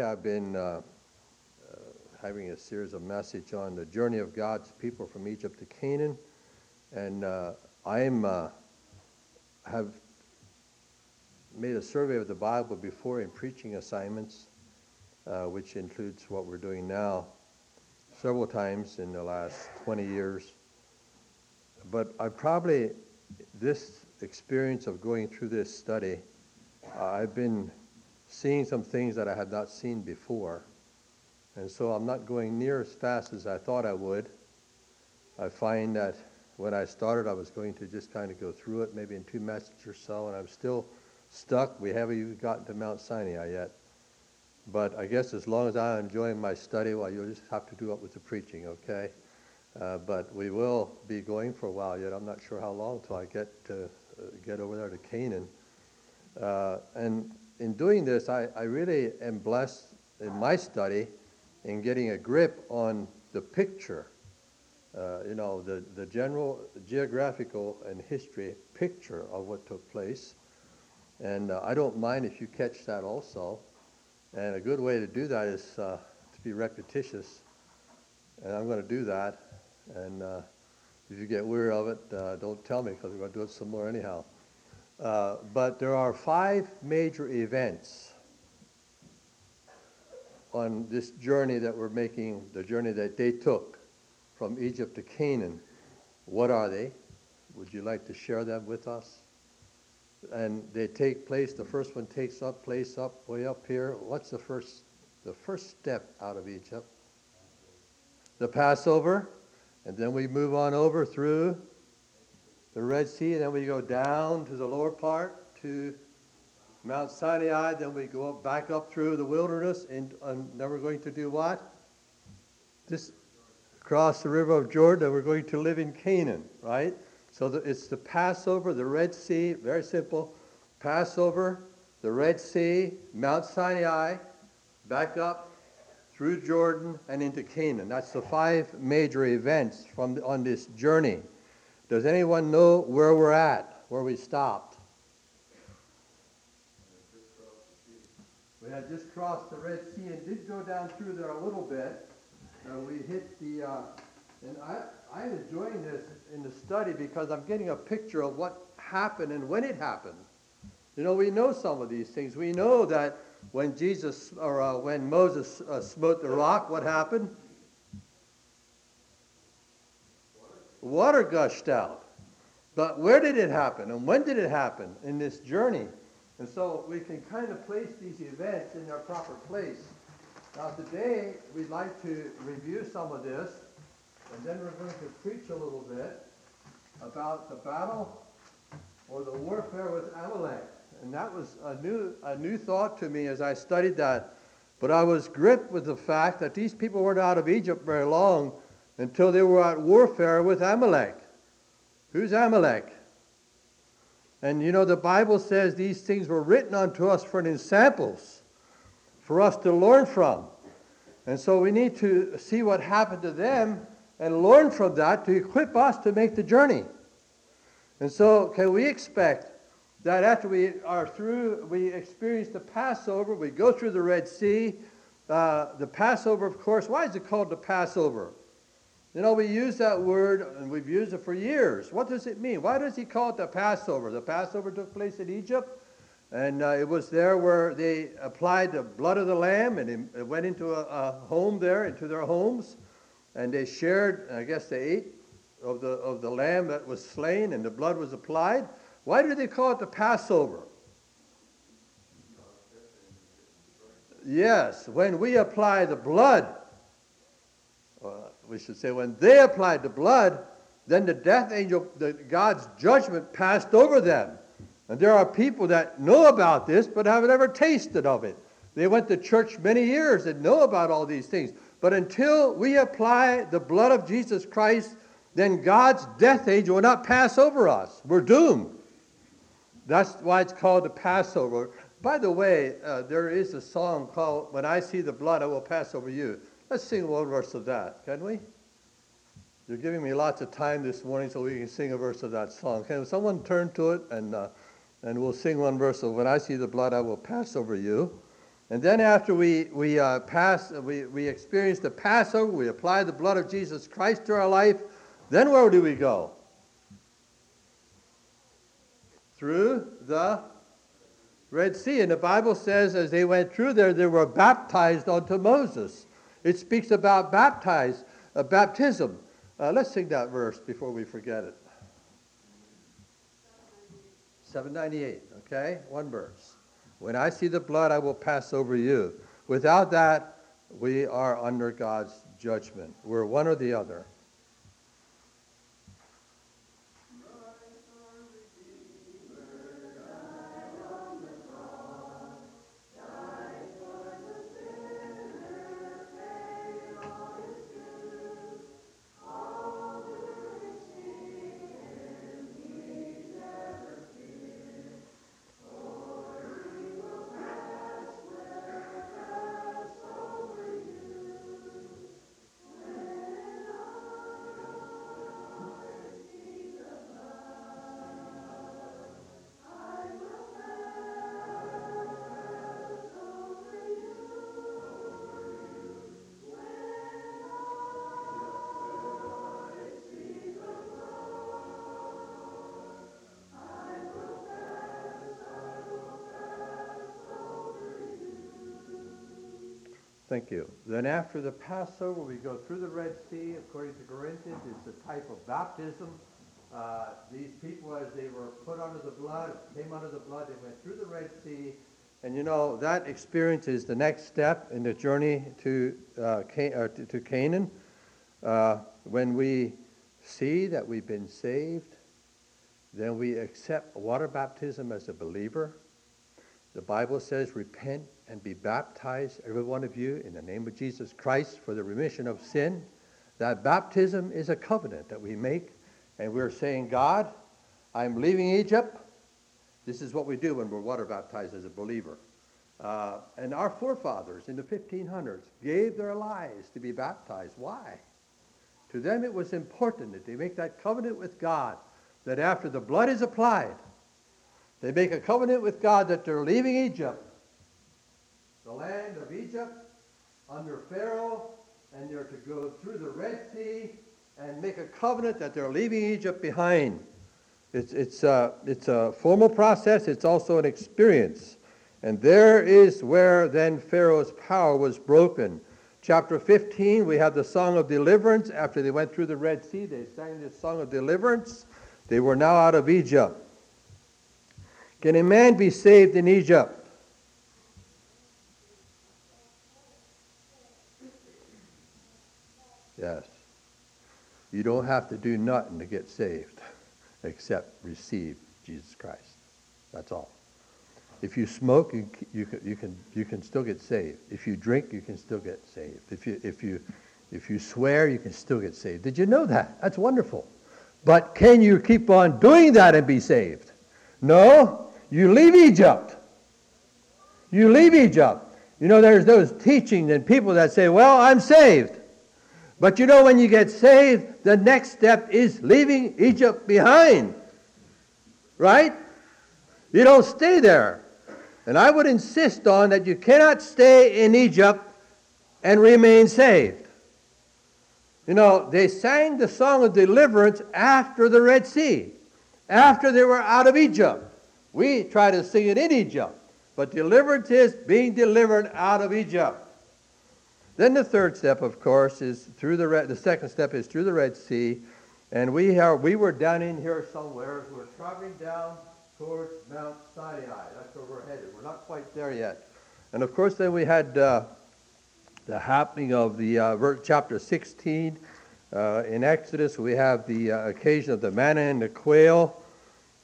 have been uh, uh, having a series of message on the journey of God's people from Egypt to Canaan, and uh, I am uh, have made a survey of the Bible before in preaching assignments, uh, which includes what we're doing now, several times in the last 20 years. But I probably this experience of going through this study, I've been seeing some things that I had not seen before. And so I'm not going near as fast as I thought I would. I find that when I started, I was going to just kind of go through it, maybe in two messages or so, and I'm still stuck. We haven't even gotten to Mount Sinai yet. But I guess as long as I'm enjoying my study, well, you'll just have to do up with the preaching, okay? Uh, but we will be going for a while yet. I'm not sure how long till I get to uh, get over there to Canaan. Uh, and in doing this, I, I really am blessed in my study in getting a grip on the picture, uh, you know, the, the general geographical and history picture of what took place. And uh, I don't mind if you catch that also. And a good way to do that is uh, to be repetitious. And I'm going to do that. And uh, if you get weary of it, uh, don't tell me because we're going to do it some more anyhow. Uh, but there are five major events on this journey that we're making, the journey that they took from Egypt to Canaan. What are they? Would you like to share them with us? And they take place, the first one takes up place up way up here. What's the first the first step out of Egypt? The Passover. And then we move on over through the Red Sea, and then we go down to the lower part to Mount Sinai, then we go up, back up through the wilderness, and, and then we're going to do what? Just cross the river of Jordan, we're going to live in Canaan, right? So the, it's the Passover, the Red Sea, very simple. Passover, the Red Sea, Mount Sinai, back up through Jordan and into Canaan. That's the five major events from on this journey. Does anyone know where we're at, where we stopped? We had just crossed the Red Sea and did go down through there a little bit. Uh, we hit the, uh, and I, I'm enjoying this in the study because I'm getting a picture of what happened and when it happened. You know, we know some of these things. We know that when Jesus, or uh, when Moses uh, smote the rock, what happened? Water gushed out. But where did it happen and when did it happen in this journey? And so we can kind of place these events in their proper place. Now today we'd like to review some of this and then we're going to preach a little bit about the battle or the warfare with Amalek. And that was a new, a new thought to me as I studied that. But I was gripped with the fact that these people weren't out of Egypt very long until they were at warfare with Amalek. Who's Amalek? And you know, the Bible says these things were written unto us for examples, for us to learn from. And so we need to see what happened to them and learn from that to equip us to make the journey. And so, can we expect that after we are through, we experience the Passover, we go through the Red Sea? Uh, the Passover, of course, why is it called the Passover? You know, we use that word and we've used it for years. What does it mean? Why does he call it the Passover? The Passover took place in Egypt, and uh, it was there where they applied the blood of the lamb and it went into a, a, home there, into their homes, and they shared, I guess they ate of the, of the lamb that was slain and the blood was applied. Why do they call it the Passover? Yes, when we apply the blood, we should say, when they applied the blood, then the death angel, the, God's judgment passed over them. And there are people that know about this but have never tasted of it. They went to church many years and know about all these things. But until we apply the blood of Jesus Christ, then God's death angel will not pass over us. We're doomed. That's why it's called the Passover. By the way, uh, there is a song called When I See the Blood, I Will Pass Over You. Let's sing one verse of that, can we? You're giving me lots of time this morning so we can sing a verse of that song. Can someone turn to it and, uh, and we'll sing one verse of When I See the Blood, I Will Pass Over You. And then after we, we, uh, pass, we, we experience the Passover, we apply the blood of Jesus Christ to our life, then where do we go? Through the Red Sea. And the Bible says as they went through there, they were baptized unto Moses. It speaks about baptized, uh, baptism. Uh, let's sing that verse before we forget it. 798, okay? One verse. When I see the blood, I will pass over you. Without that, we are under God's judgment. We're one or the other. Thank you. Then after the Passover, we go through the Red Sea. According to Corinthians, it's a type of baptism. Uh, these people, as they were put under the blood, came under the blood, they went through the Red Sea. And you know, that experience is the next step in the journey to, uh, Can- uh, to, to, Canaan. Uh, when we see that we've been saved, then we accept water baptism as a believer. The Bible says, repent and be baptized, every one of you, in the name of Jesus Christ for the remission of sin. That baptism is a covenant that we make, and we're saying, God, I'm leaving Egypt. This is what we do when we're water baptized as a believer. Uh, and our forefathers in the 1500s gave their lives to be baptized. Why? To them it was important that they make that covenant with God, that after the blood is applied, they make a covenant with God that they're leaving Egypt the land of Egypt under Pharaoh, and they're to go through the Red Sea and make a covenant that they're leaving Egypt behind. It's, it's, a, it's a formal process, it's also an experience. And there is where then Pharaoh's power was broken. Chapter 15, we have the song of deliverance. After they went through the Red Sea, they sang this song of deliverance. They were now out of Egypt. Can a man be saved in Egypt? Yes. You don't have to do nothing to get saved except receive Jesus Christ. That's all. If you smoke, you, you, can, you, can, you can still get saved. If you drink, you can still get saved. If you, if, you, if you swear, you can still get saved. Did you know that? That's wonderful. But can you keep on doing that and be saved? No. You leave Egypt. You leave Egypt. You know, there's those teachings and people that say, well, I'm saved. But you know, when you get saved, the next step is leaving Egypt behind. Right? You don't stay there. And I would insist on that you cannot stay in Egypt and remain saved. You know, they sang the song of deliverance after the Red Sea, after they were out of Egypt. We try to sing it in Egypt, but deliverance is being delivered out of Egypt. Then the third step, of course, is through the Red, the second step is through the Red Sea, and we are we were down in here somewhere. We're traveling down towards Mount Sinai. That's where we're headed. We're not quite there yet. And of course, then we had uh, the happening of the uh, chapter 16 uh, in Exodus. We have the uh, occasion of the manna and the quail,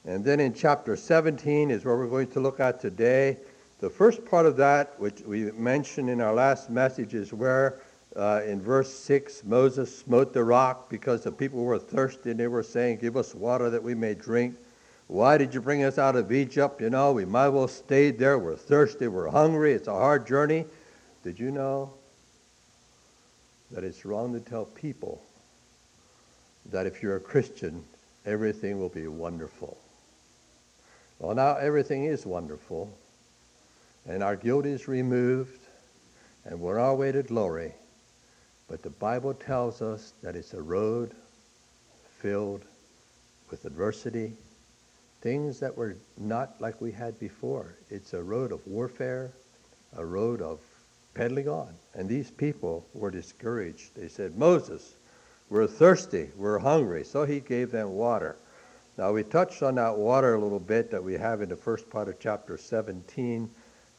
and then in chapter 17 is where we're going to look at today. The first part of that, which we mentioned in our last message, is where uh, in verse 6 Moses smote the rock because the people were thirsty and they were saying, Give us water that we may drink. Why did you bring us out of Egypt? You know, we might well stay there. We're thirsty, we're hungry, it's a hard journey. Did you know that it's wrong to tell people that if you're a Christian, everything will be wonderful? Well, now everything is wonderful and our guilt is removed, and we're on our way to glory. But the Bible tells us that it's a road filled with adversity, things that were not like we had before. It's a road of warfare, a road of peddling on. And these people were discouraged. They said, Moses, we're thirsty, we're hungry. So he gave them water. Now, we touched on that water a little bit that we have in the first part of chapter 17.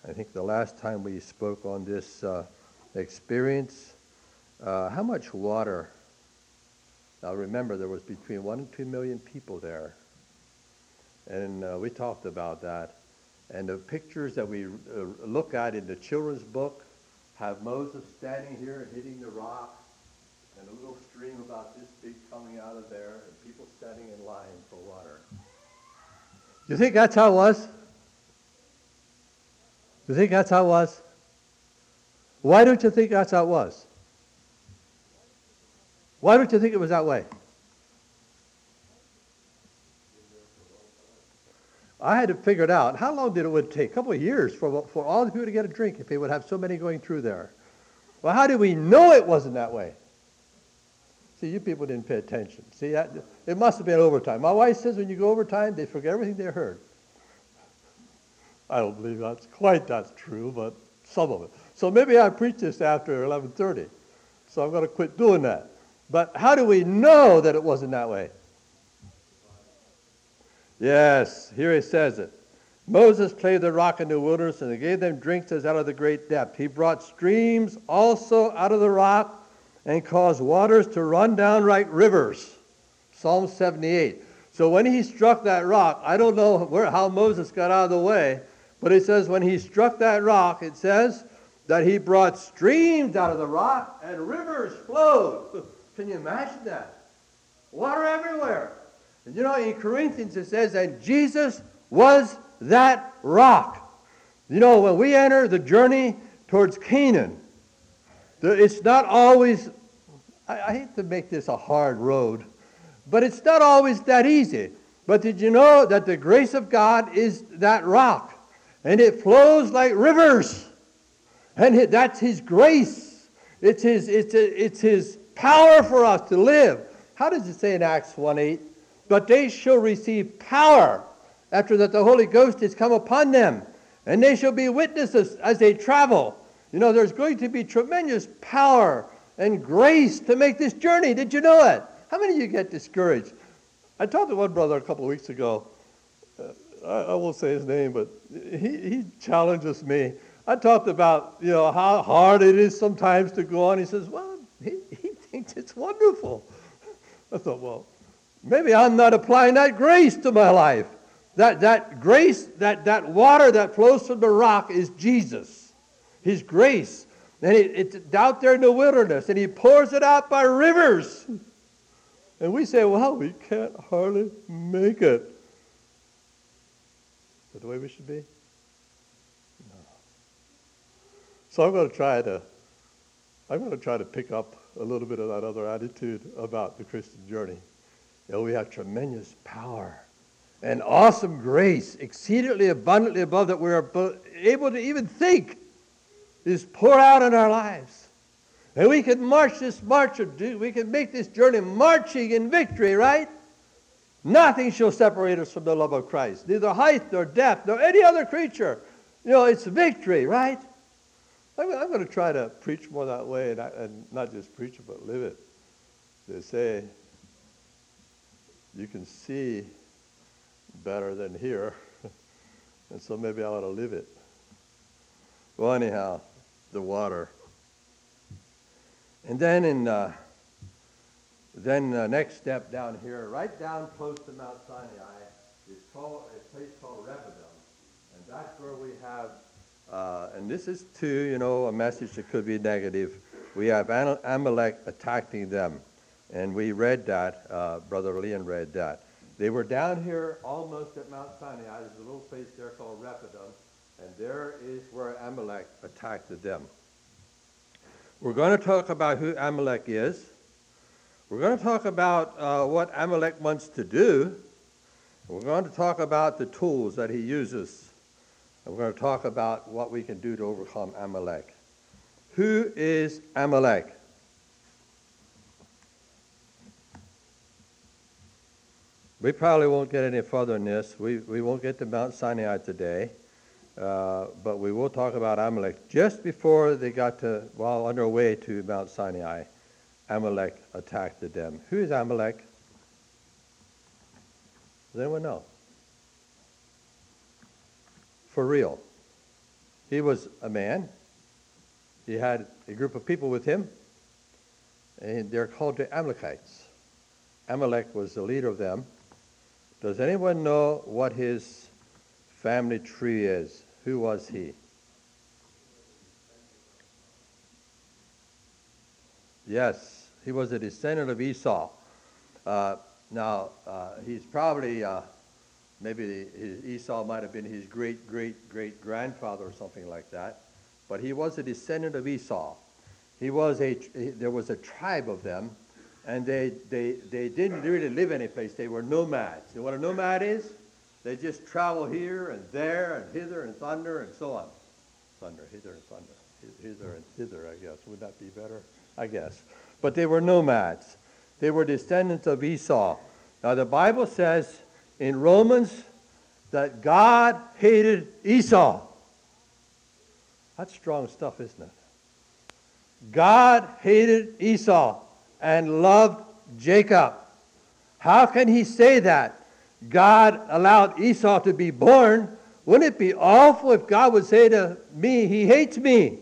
I think the last time we spoke on this uh, experience. Uh, how much water? Now, remember, there was between one and two million people there. And uh, we talked about that. And the pictures that we uh, look at in the children's book have Moses standing here and hitting the rock, and a little stream about this big coming out of there, and people standing in line for water. You think that's how it was? Do you think that's how it was? Why don't you think that's how it was? Why don't you think it was that way? I had to figure it out. How long did it would take? A couple of years for, for all the people to get a drink if they would have so many going through there. Well, how did we know it wasn't that way? See, you people didn't pay attention. See, that, it must have been overtime. My wife says when you go overtime, they forget everything they heard. I don't believe that's quite that's true, but some of it. So maybe I preach this after 11:30. So I'm going to quit doing that. But how do we know that it wasn't that way? Yes, here he says it. Moses played the rock in the wilderness, and he gave them drinks as out of the great depth. He brought streams also out of the rock and caused waters to run down like rivers. Psalm 78. So when he struck that rock, I don't know where, how Moses got out of the way, but it says when he struck that rock, it says that he brought streams out of the rock and rivers flowed. Can you imagine that? Water everywhere. And you know, in Corinthians it says that Jesus was that rock. You know, when we enter the journey towards Canaan, it's not always, I, I hate to make this a hard road, but it's not always that easy. But did you know that the grace of God is that rock? And it flows like rivers. And it, that's His grace. It's His, it's, it's His power for us to live. How does it say in Acts 1 8? but they shall receive power after that the Holy Ghost is come upon them, and they shall be witnesses as they travel. You know, there's going to be tremendous power and grace to make this journey. Did you know it? How many of you get discouraged? I talked to one brother a couple of weeks ago. I, I, won't say his name, but he, he challenges me. I talked about, you know, how hard it is sometimes to go on. He says, well, he, he thinks it's wonderful. I thought, well, Maybe I'm not applying that grace to my life. That, that grace, that, that water that flows from the rock is Jesus, His grace. And it, it's out there in the wilderness, and He pours it out by rivers. And we say, well, we can't hardly make it. The way we should be? No. So I'm going to try to, I'm going to try to pick up a little bit of that other attitude about the Christian journey. You know, we have tremendous power and awesome grace, exceedingly abundantly above that we're able to even think, is poured out in our lives. And we can march this march, do we can make this journey marching in victory, right? Nothing shall separate us from the love of Christ, neither height nor depth nor any other creature. You know, it's victory, right? I'm, I'm going to try to preach more that way and, I, and not just preach it, but live it. They say, you can see better than hear. and so maybe I ought to live it. Well, anyhow, the water. And then in uh, then the next step down here, right down close to Mount Sinai, is called a place called Rephidim, and that's where we have. Uh, and this is too, you know, a message that could be negative. We have Amalek attacking them. And we read that, uh, Brother Leon read that. They were down here almost at Mount Sinai. There's a little place there called Rephidim, and there is where Amalek attacked them. We're going to talk about who Amalek is. We're going to talk about uh, what Amalek wants to do. We're going to talk about the tools that he uses. We're going to talk about what we can do to overcome Amalek. Who is Amalek? We probably won't get any further in this. We, we won't get to Mount Sinai today, uh, but we will talk about Amalek. Just before they got to, while on their way to Mount Sinai, Amalek attacked them. Who is Amalek? Does anyone know? For real. He was a man. He had a group of people with him, and they're called the Amalekites. Amalek was the leader of them. Does anyone know what his family tree is? Who was he? Yes, he was a descendant of Esau. Uh, now, uh, he's probably, uh, maybe Esau might have been his great, great, great grandfather or something like that. But he was a descendant of Esau. He was a, there was a tribe of them and they, they, they didn't really live any place. They were nomads. You know what a nomad is? They just travel here and there and hither and thunder and so on. Thunder, hither and thunder. Hither and thither, I guess. Would that be better? I guess. But they were nomads. They were descendants of Esau. Now, the Bible says in Romans that God hated Esau. That's strong stuff, isn't it? God hated Esau and loved Jacob. How can he say that? God allowed Esau to be born. Wouldn't it be awful if God would say to me, He hates me?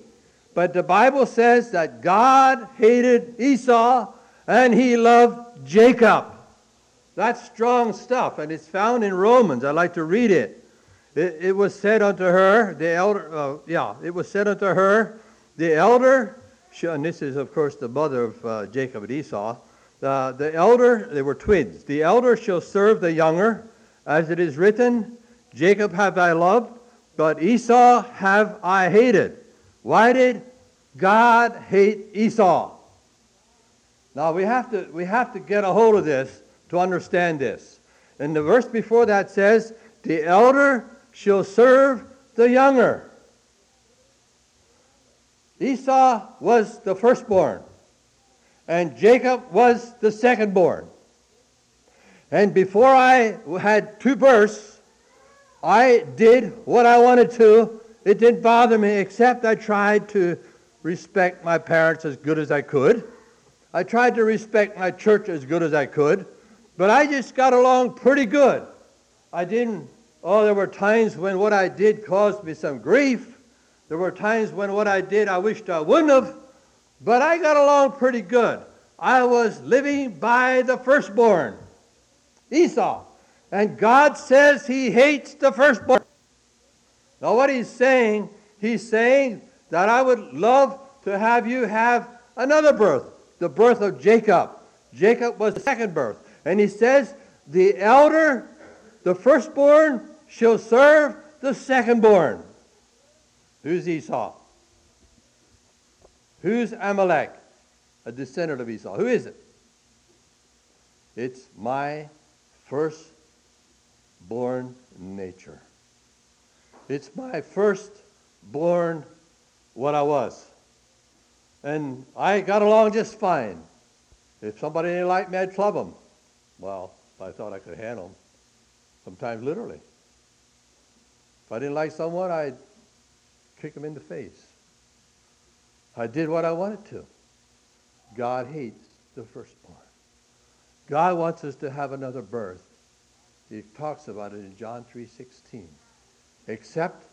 But the Bible says that God hated Esau and he loved Jacob. That's strong stuff, and it's found in Romans. I'd like to read it. It, it was said unto her, the elder, uh, yeah, it was said unto her, the elder and this is, of course, the mother of uh, Jacob and Esau. Uh, the elder, they were twins. The elder shall serve the younger, as it is written, Jacob have I loved, but Esau have I hated. Why did God hate Esau? Now we have to we have to get a hold of this to understand this. And the verse before that says, "The elder shall serve the younger." Esau was the firstborn, and Jacob was the secondborn. And before I had two births, I did what I wanted to. It didn't bother me, except I tried to respect my parents as good as I could. I tried to respect my church as good as I could, but I just got along pretty good. I didn't, oh, there were times when what I did caused me some grief, there were times when what I did I wished I wouldn't have, but I got along pretty good. I was living by the firstborn, Esau. And God says he hates the firstborn. Now, what he's saying, he's saying that I would love to have you have another birth, the birth of Jacob. Jacob was the second birth. And he says, the elder, the firstborn, shall serve the secondborn. Who's Esau? Who's Amalek? A descendant of Esau. Who is it? It's my firstborn nature. It's my first born what I was. And I got along just fine. If somebody didn't like me, I'd club them. Well, I thought I could handle them. Sometimes literally. If I didn't like someone, I'd kick him in the face. I did what I wanted to. God hates the firstborn. God wants us to have another birth. He talks about it in John 3:16. Except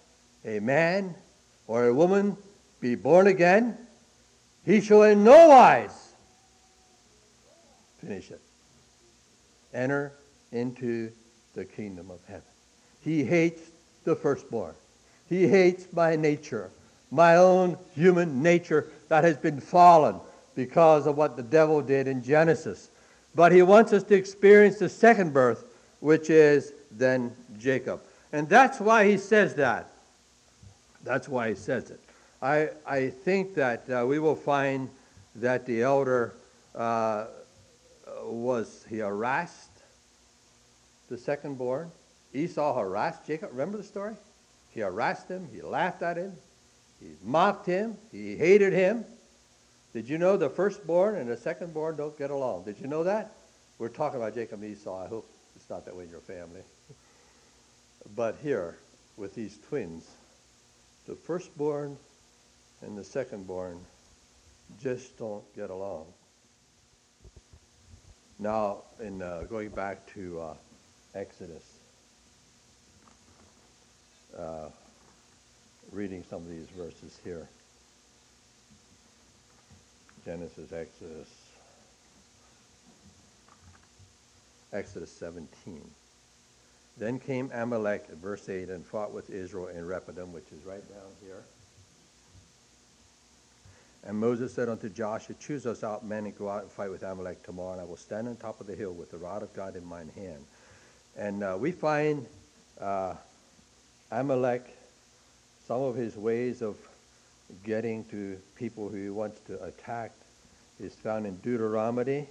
a man or a woman be born again, he shall in no wise finish it. Enter into the kingdom of heaven. He hates the firstborn. He hates my nature, my own human nature that has been fallen because of what the devil did in Genesis. But he wants us to experience the second birth, which is then Jacob. And that's why he says that. That's why he says it. I, I think that uh, we will find that the elder uh, was, he harassed the second born. Esau harassed Jacob. Remember the story? He harassed him. He laughed at him. He mocked him. He hated him. Did you know the firstborn and the secondborn don't get along? Did you know that? We're talking about Jacob and Esau. I hope it's not that way in your family. But here, with these twins, the firstborn and the secondborn just don't get along. Now, in uh, going back to uh, Exodus, uh, reading some of these verses here. Genesis, Exodus, Exodus 17. Then came Amalek, verse 8, and fought with Israel in Rephidim, which is right down here. And Moses said unto Joshua, Choose us out men and go out and fight with Amalek tomorrow, and I will stand on top of the hill with the rod of God in mine hand. And uh, we find uh, Amalek, some of his ways of getting to people who he wants to attack is found in Deuteronomy.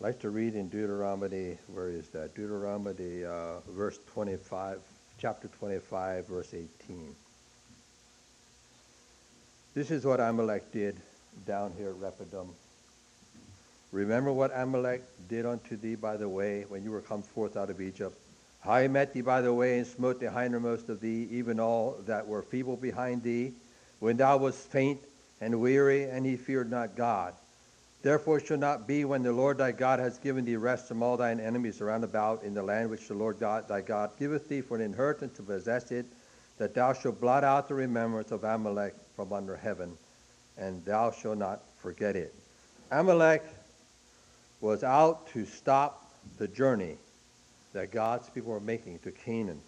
I'd like to read in Deuteronomy, where is that? Deuteronomy, uh, verse 25, chapter 25, verse 18. This is what Amalek did down here at Rephidim. Remember what Amalek did unto thee by the way when you were come forth out of Egypt. How he met thee by the way and smote the hindermost of thee, even all that were feeble behind thee, when thou wast faint and weary, and he feared not God. Therefore it shall not be when the Lord thy God has given thee rest from all thine enemies around about in the land which the Lord God, thy God giveth thee for an inheritance to possess it, that thou shalt blot out the remembrance of Amalek from under heaven, and thou shalt not forget it. Amalek was out to stop the journey that God's people were making to Canaan.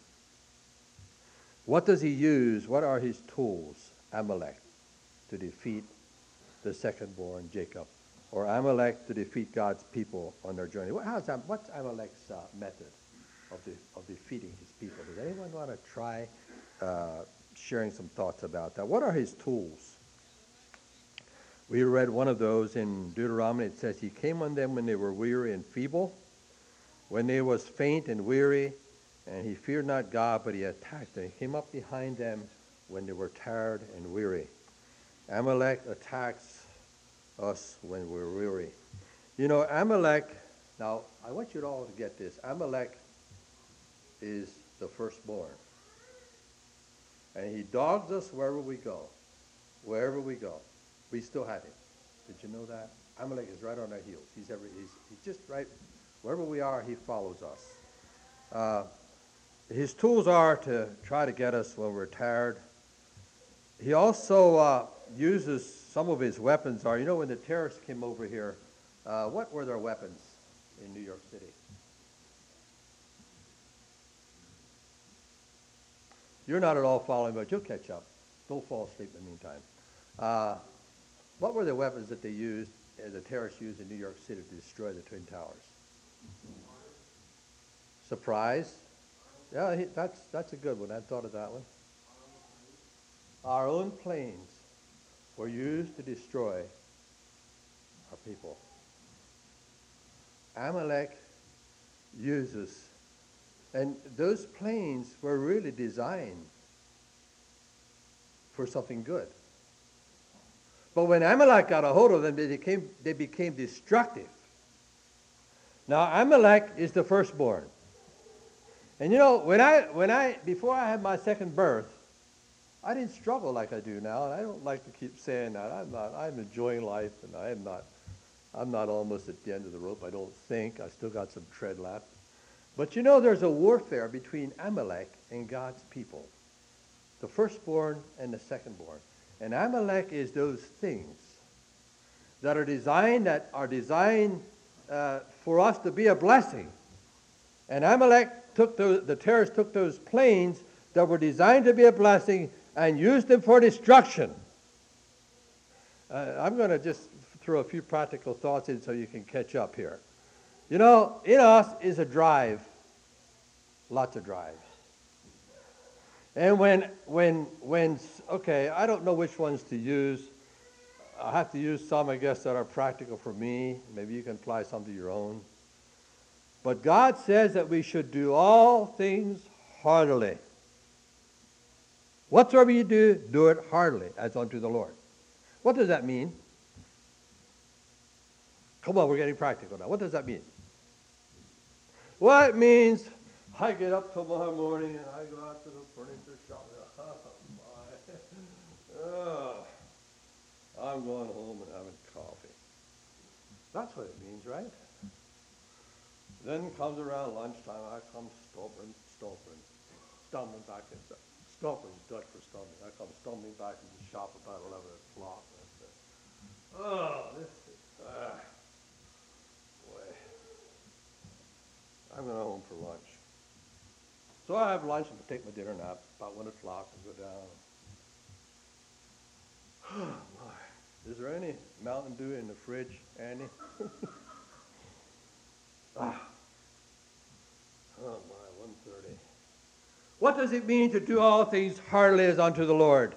What does he use? What are his tools, Amalek, to defeat the secondborn Jacob? Or Amalek to defeat God's people on their journey? How's that, what's Amalek's uh, method of, de- of defeating his people? Does anyone want to try uh, sharing some thoughts about that? What are his tools? We read one of those in Deuteronomy. It says, He came on them when they were weary and feeble, when they was faint and weary, and he feared not God, but he attacked them. He came up behind them when they were tired and weary. Amalek attacks us when we're weary. You know, Amalek, now I want you all to get this. Amalek is the firstborn. And he dogs us wherever we go. Wherever we go. We still have him. Did you know that? Amalek is right on our heels. He's, every, he's, he's just right, wherever we are, he follows us. Uh, his tools are to try to get us when we're tired. He also uh, uses some of his weapons are, you know, when the terrorists came over here, uh, what were their weapons in New York City? You're not at all following, but you'll catch up. Don't fall asleep in the meantime. Uh, what were the weapons that they used, uh, the terrorists used in New York City to destroy the Twin Towers? Surprise? Yeah, he, that's, that's a good one. I thought of that one. Our own planes were used to destroy our people. Amalek uses, and those planes were really designed for something good. But when Amalek got a hold of them, they became, they became destructive. Now, Amalek is the firstborn. And you know, when I, when I, before I had my second birth, I didn't struggle like I do now, and I don't like to keep saying that. I'm not, I'm enjoying life, and I am not, I'm not almost at the end of the rope, I don't think. I still got some tread left. But you know, there's a warfare between Amalek and God's people, the firstborn and the secondborn. And Amalek is those things that are designed that are designed uh, for us to be a blessing. And Amalek took those, the terrorists took those planes that were designed to be a blessing and use them for destruction. Uh, I'm going to just throw a few practical thoughts in so you can catch up here. You know, in us is a drive, lots of drives. And when, when, when, okay, I don't know which ones to use. I have to use some, I guess, that are practical for me. Maybe you can apply some to your own. But God says that we should do all things heartily. Whatsoever you do, do it heartily, as unto the Lord. What does that mean? Come on, we're getting practical now. What does that mean? Well, it means I get up tomorrow morning and I go out to the furniture shop. Oh, I'm going home and having coffee. That's what it means, right? Then comes around lunchtime, I come stumbling, stumbling, stumbling back into stumbling, Dutch for stumbling. I come stumbling back into the shop about 11 o'clock. And I said, oh, this is, uh, boy. I'm going to home for lunch. So I have lunch and take my dinner nap about 1 o'clock and go down. Oh, my. Is there any Mountain Dew in the fridge, Andy? ah. Oh, my, 130. What does it mean to do all things heartily as unto the Lord?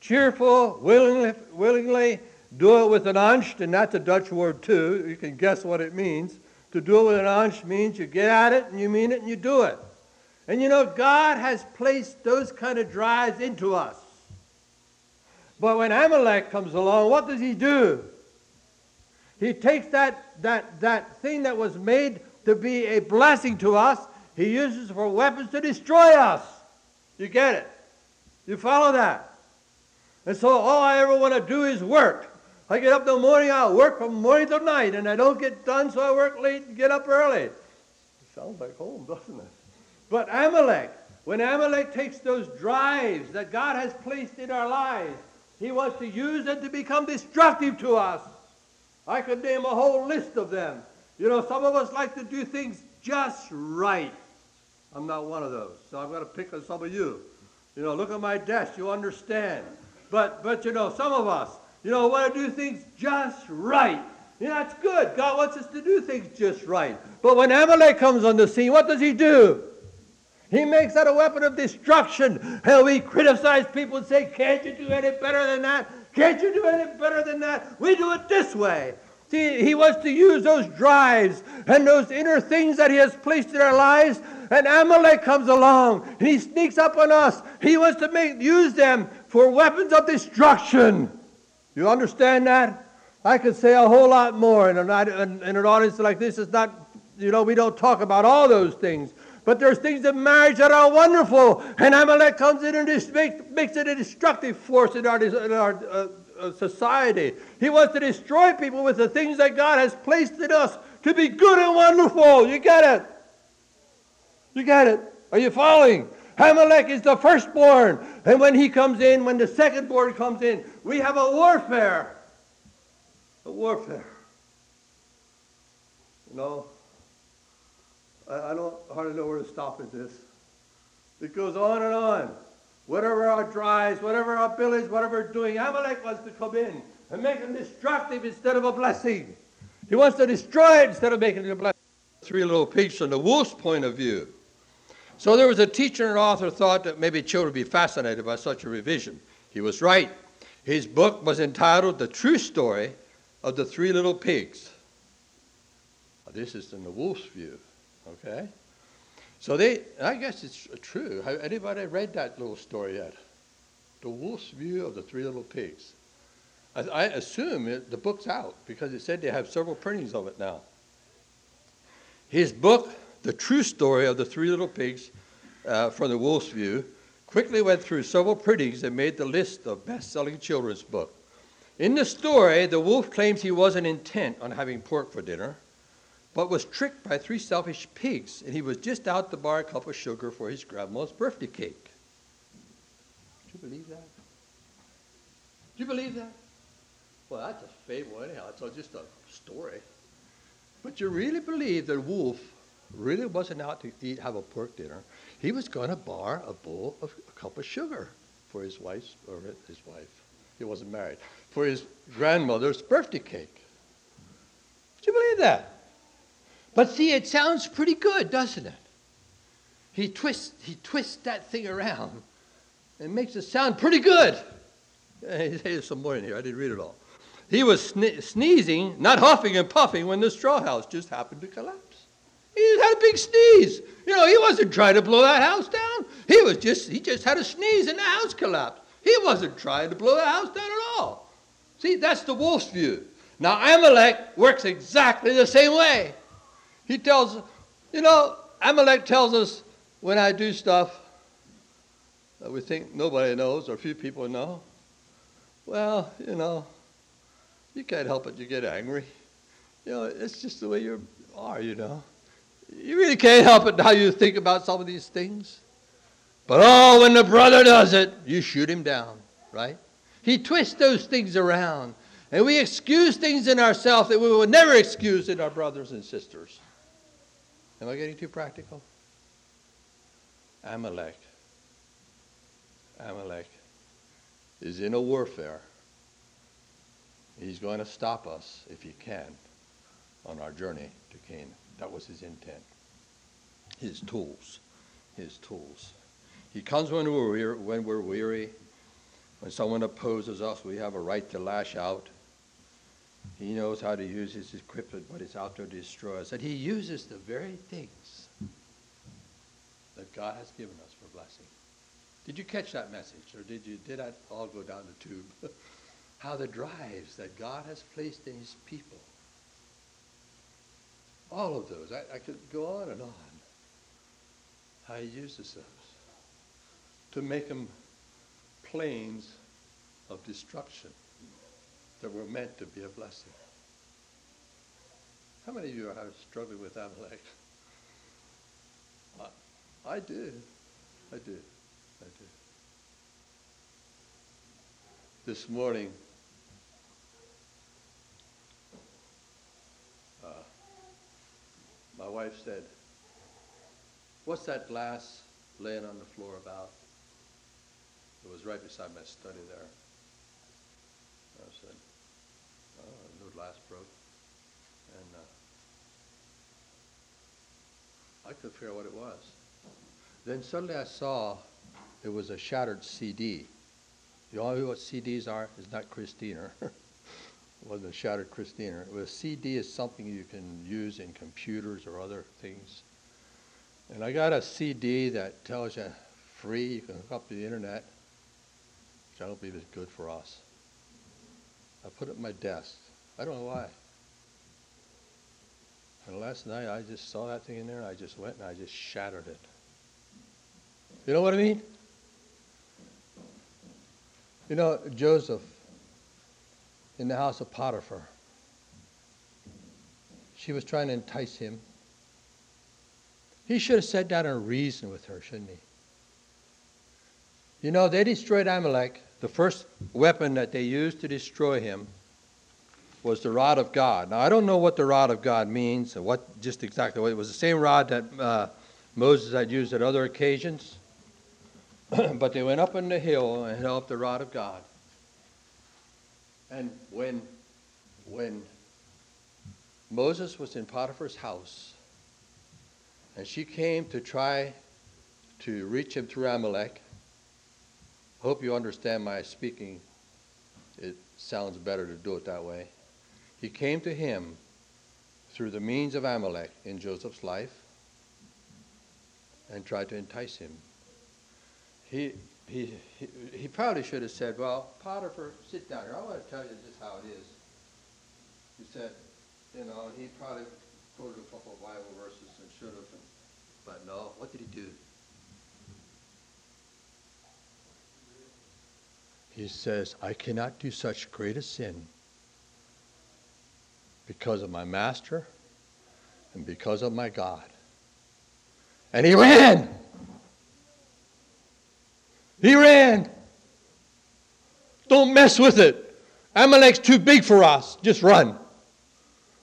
Cheerful, willingly, willingly, do it with an angst, and that's a Dutch word too. You can guess what it means. To do it with an angst means you get at it and you mean it and you do it. And you know, God has placed those kind of drives into us. But when Amalek comes along, what does he do? He takes that, that, that thing that was made to be a blessing to us, he uses for weapons to destroy us. You get it? You follow that? And so all I ever want to do is work. I get up in the morning, I work from morning to night, and I don't get done, so I work late and get up early. It sounds like home, doesn't it? But Amalek, when Amalek takes those drives that God has placed in our lives, he wants to use them to become destructive to us. I could name a whole list of them. You know, some of us like to do things just right. I'm not one of those, so I've got to pick on some of you. You know, look at my desk, you understand. But, but you know, some of us, you know, want to do things just right. You know, that's good. God wants us to do things just right. But when Amalek comes on the scene, what does he do? He makes that a weapon of destruction. And we criticize people and say, can't you do any better than that? Can't you do any better than that? We do it this way. See, he wants to use those drives and those inner things that he has placed in our lives. And Amalek comes along and he sneaks up on us. He wants to make use them for weapons of destruction. You understand that? I could say a whole lot more in an, in an audience like this. It's not, you know, we don't talk about all those things. But there's things in marriage that are wonderful. And Amalek comes in and just makes, makes it a destructive force in our, in our uh, uh, society. He wants to destroy people with the things that God has placed in us to be good and wonderful. You get it? You got it? Are you following? Amalek is the firstborn. And when he comes in, when the secondborn comes in, we have a warfare. A warfare. You know, I, I don't hardly know where to stop at this. It goes on and on. Whatever our drives, whatever our abilities, whatever we're doing, Amalek wants to come in and make them destructive instead of a blessing. He wants to destroy it instead of making it a blessing. Three little pigs from the wolf's point of view. So there was a teacher and author thought that maybe children would be fascinated by such a revision. He was right. His book was entitled The True Story of the Three Little Pigs. This is in the wolf's view. Okay? So they, I guess it's true. Have anybody read that little story yet? The Wolf's View of the Three Little Pigs. I, I assume it, the book's out because it said they have several printings of it now. His book, The True Story of the Three Little Pigs uh, from the Wolf's View, quickly went through several printings and made the list of best selling children's books. In the story, the wolf claims he wasn't intent on having pork for dinner but was tricked by three selfish pigs, and he was just out to buy a cup of sugar for his grandma's birthday cake. Do you believe that? Do you believe that? Well, that's a fable anyhow. It's just a story. But you really believe that Wolf really wasn't out to eat, have a pork dinner. He was going to bar a bowl of a cup of sugar for his wife's, or his wife. He wasn't married. For his grandmother's birthday cake. Do you believe that? But see, it sounds pretty good, doesn't it? He twists, he twists that thing around and makes it sound pretty good. There's some more in here. I didn't read it all. He was sne- sneezing, not huffing and puffing, when the straw house just happened to collapse. He had a big sneeze. You know, he wasn't trying to blow that house down. He was just, he just had a sneeze and the house collapsed. He wasn't trying to blow the house down at all. See, that's the wolf's view. Now, Amalek works exactly the same way. He tells, you know, Amalek tells us when I do stuff that we think nobody knows or few people know. Well, you know, you can't help it, you get angry. You know, it's just the way you are, you know. You really can't help it how you think about some of these things. But oh, when the brother does it, you shoot him down, right? He twists those things around. And we excuse things in ourselves that we would never excuse in our brothers and sisters. Am I getting too practical? Amalek. Amalek is in a warfare. He's going to stop us, if he can, on our journey to Canaan. That was his intent. His tools. His tools. He comes when we're weary, when we're weary. When someone opposes us, we have a right to lash out. He knows how to use his equipment, but it's out to destroy us. And he uses the very things that God has given us for blessing. Did you catch that message, or did you did that all go down the tube? how the drives that God has placed in his people. All of those. I, I could go on and on. How he uses those to make them planes of destruction that were meant to be a blessing. How many of you are struggling with Amalek? I, I do. I did. I did. This morning, uh, my wife said, What's that glass laying on the floor about? It was right beside my study there. I said, oh, the glass broke. And uh, I couldn't figure out what it was. Then suddenly I saw it was a shattered CD. You all know what CDs are? It's not Christina. wasn't a shattered Christina. A CD is something you can use in computers or other things. And I got a CD that tells you free, you can hook up to the internet which I don't believe is good for us. I put it at my desk. I don't know why. And last night I just saw that thing in there and I just went and I just shattered it. You know what I mean? You know, Joseph in the house of Potiphar, she was trying to entice him. He should have sat down and reasoned with her, shouldn't he? You know, they destroyed Amalek. The first weapon that they used to destroy him was the rod of God. Now, I don't know what the rod of God means, or what just exactly what it was. The same rod that uh, Moses had used at other occasions. but they went up on the hill and held up the rod of God. And when, when Moses was in Potiphar's house, and she came to try to reach him through Amalek, hope you understand my speaking. It sounds better to do it that way. He came to him through the means of Amalek in Joseph's life and tried to entice him. He, he, he, probably should have said, Well, Potiphar, sit down here. I want to tell you just how it is. He said, You know, he probably quoted a couple of Bible verses and should have. But no, what did he do? he says, I cannot do such great a sin because of my master and because of my God. And he ran. He ran. Don't mess with it. Amalek's too big for us. Just run.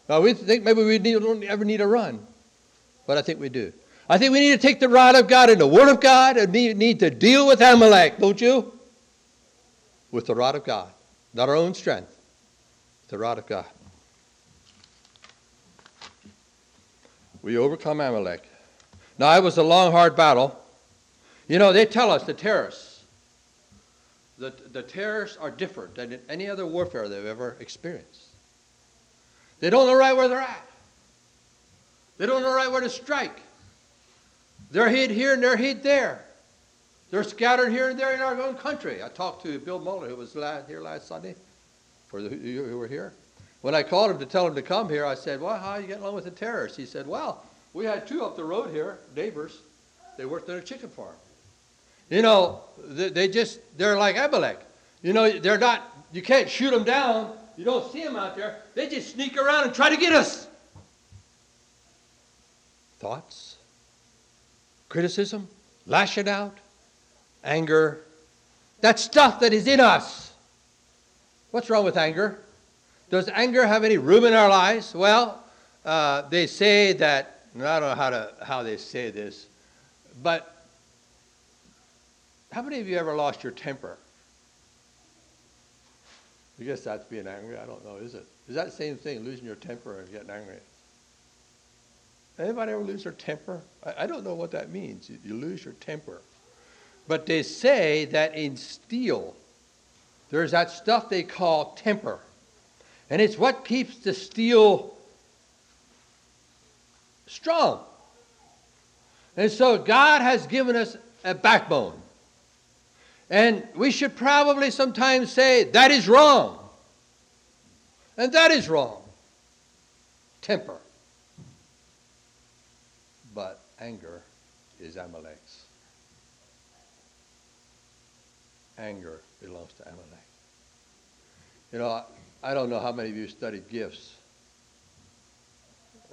Now, we think maybe we need, don't ever need to run, but I think we do. I think we need to take the rod of God and the word of God and need, need to deal with Amalek, don't you? with the rod of God, not our own strength, the rod of God. We overcome Amalek. Now, it was a long, hard battle. You know, they tell us, the terrorists, that the terrorists are different than any other warfare they've ever experienced. They don't know right where they're at. They don't know right where to strike. They're hid here and they're hid there. They're scattered here and there in our own country. I talked to Bill Muller, who was last, here last Sunday, for the, you who were here. When I called him to tell him to come here, I said, Well, how are you getting along with the terrorists? He said, Well, we had two up the road here, neighbors. They worked at a chicken farm. You know, they, just, they're like Amalek. You know, they're not, you can't shoot them down. You don't see them out there. They just sneak around and try to get us. Thoughts? Criticism? Lashing out? Anger? That stuff that is in us. What's wrong with anger? Does anger have any room in our lives? Well, uh, they say that, I don't know how, to, how they say this, but how many of you ever lost your temper? I guess that's being angry. I don't know, is it? Is that the same thing, losing your temper and getting angry? Anybody ever lose their temper? I, I don't know what that means. You, you lose your temper. But they say that in steel, there's that stuff they call temper. And it's what keeps the steel strong. And so God has given us a backbone. And we should probably sometimes say, that is wrong. And that is wrong. Temper. But anger is Amalek's. Anger belongs to Amalek. You know, I don't know how many of you studied gifts.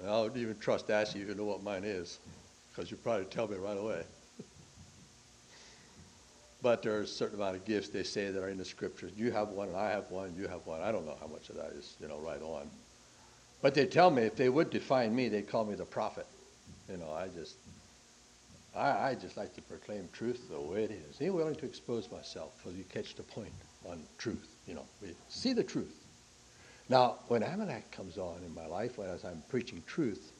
I don't even trust asking you to know what mine is, because you probably tell me right away. But there's a certain amount of gifts they say that are in the scriptures. You have one, and I have one, you have one. I don't know how much of that is, you know, right on. But they tell me if they would define me, they'd call me the prophet. You know, I just, I, I just like to proclaim truth the way it is. I'm willing to expose myself so you catch the point on truth. You know, we see the truth. Now, when Amalek comes on in my life, as I'm preaching truth,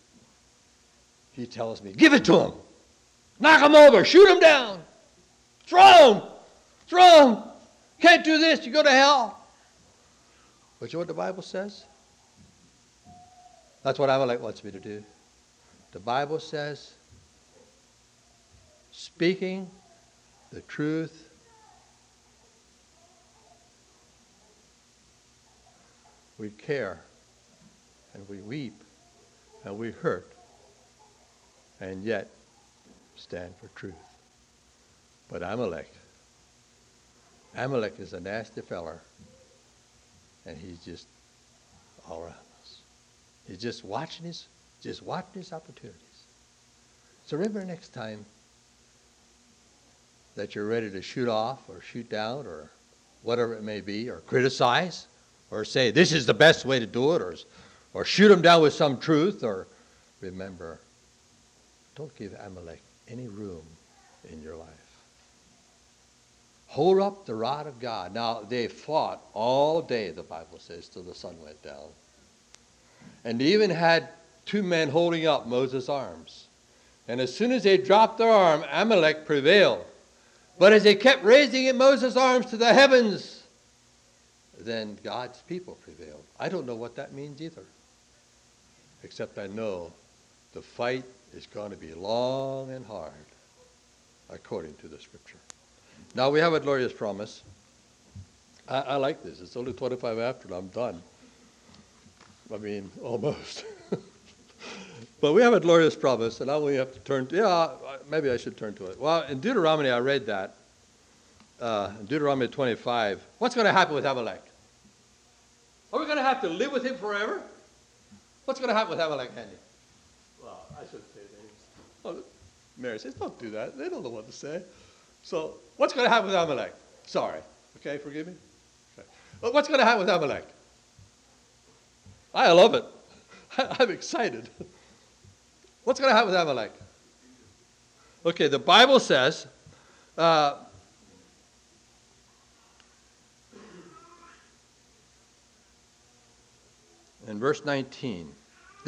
he tells me, give it to him. Knock him over. Shoot him down. Throw him. Throw him. Can't do this. You go to hell. But you know what the Bible says? That's what Amalek wants me to do. The Bible says, speaking the truth we care and we weep and we hurt and yet stand for truth. But Amalek, Amalek is a nasty feller and he's just all around us. He's just watching his, just watching his opportunities. So remember next time that you're ready to shoot off or shoot down or whatever it may be or criticize or say this is the best way to do it or, or shoot him down with some truth or remember don't give amalek any room in your life hold up the rod of god now they fought all day the bible says till the sun went down and they even had two men holding up moses arms and as soon as they dropped their arm amalek prevailed but as they kept raising moses arms to the heavens then God's people prevailed. I don't know what that means either, except I know the fight is going to be long and hard, according to the scripture. Now we have a glorious promise. I, I like this. It's only 25 after, and I'm done. I mean, almost. but we have a glorious promise, and now we have to turn to, yeah, maybe I should turn to it. Well, in Deuteronomy, I read that. Uh, in Deuteronomy 25, what's going to happen with Amalek? Are we going to have to live with him forever? What's going to happen with Amalek, Handy? Well, I shouldn't say names. Oh, Mary says, don't do that. They don't know what to say. So, what's going to happen with Amalek? Sorry. Okay, forgive me? Okay. What's going to happen with Amalek? I love it. I'm excited. What's going to happen with Amalek? Okay, the Bible says uh, in verse 19.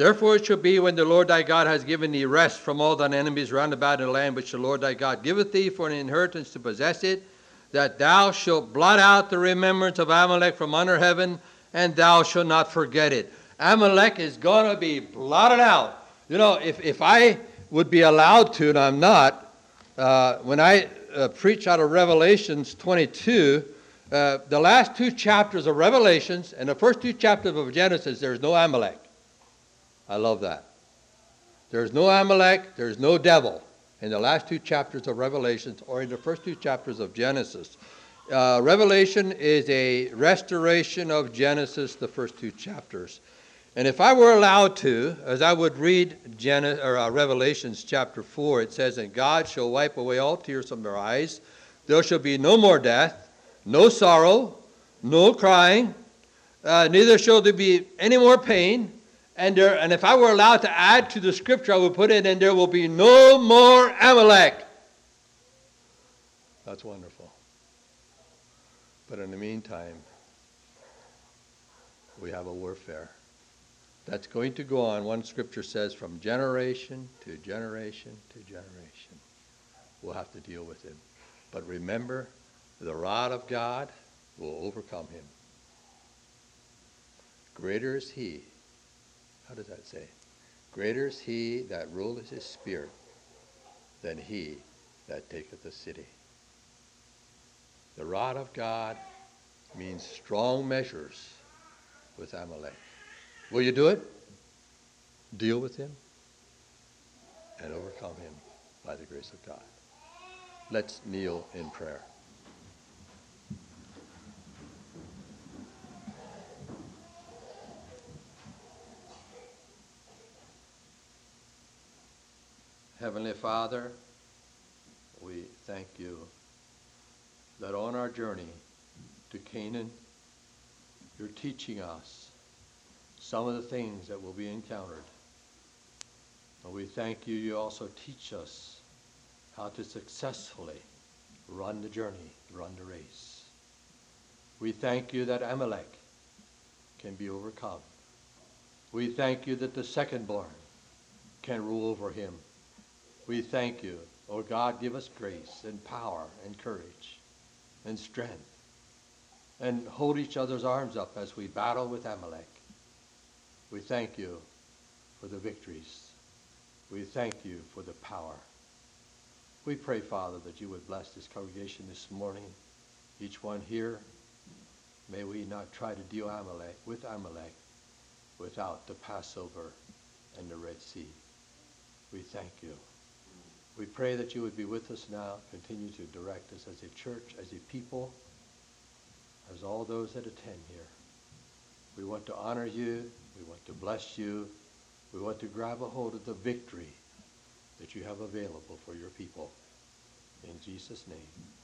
Therefore it shall be when the Lord thy God has given thee rest from all thine enemies round about in the land which the Lord thy God giveth thee for an inheritance to possess it, that thou shalt blot out the remembrance of Amalek from under heaven, and thou shalt not forget it. Amalek is going to be blotted out. You know, if, if I would be allowed to, and I'm not, uh, when I uh, preach out of Revelations 22, uh, the last two chapters of Revelations and the first two chapters of Genesis, there's no Amalek. I love that. There's no Amalek, there's no devil in the last two chapters of Revelations or in the first two chapters of Genesis. Uh, Revelation is a restoration of Genesis, the first two chapters. And if I were allowed to, as I would read Gen- or, uh, Revelations chapter 4, it says, And God shall wipe away all tears from their eyes. There shall be no more death, no sorrow, no crying, uh, neither shall there be any more pain. And, there, and if I were allowed to add to the scripture, I would put it, and there will be no more Amalek. That's wonderful. But in the meantime, we have a warfare that's going to go on, one scripture says, from generation to generation to generation. We'll have to deal with him. But remember, the rod of God will overcome him. Greater is he. How does that say? Greater is he that ruleth his spirit than he that taketh the city. The rod of God means strong measures with Amalek. Will you do it? Deal with him and overcome him by the grace of God. Let's kneel in prayer. Heavenly Father, we thank you that on our journey to Canaan, you're teaching us some of the things that will be encountered. And we thank you, you also teach us how to successfully run the journey, run the race. We thank you that Amalek can be overcome. We thank you that the second born can rule over him. We thank you, oh God, give us grace and power and courage and strength and hold each other's arms up as we battle with Amalek. We thank you for the victories. We thank you for the power. We pray, Father, that you would bless this congregation this morning, each one here. May we not try to deal Amalek with Amalek without the Passover and the Red Sea. We thank you. We pray that you would be with us now, continue to direct us as a church, as a people, as all those that attend here. We want to honor you. We want to bless you. We want to grab a hold of the victory that you have available for your people. In Jesus' name.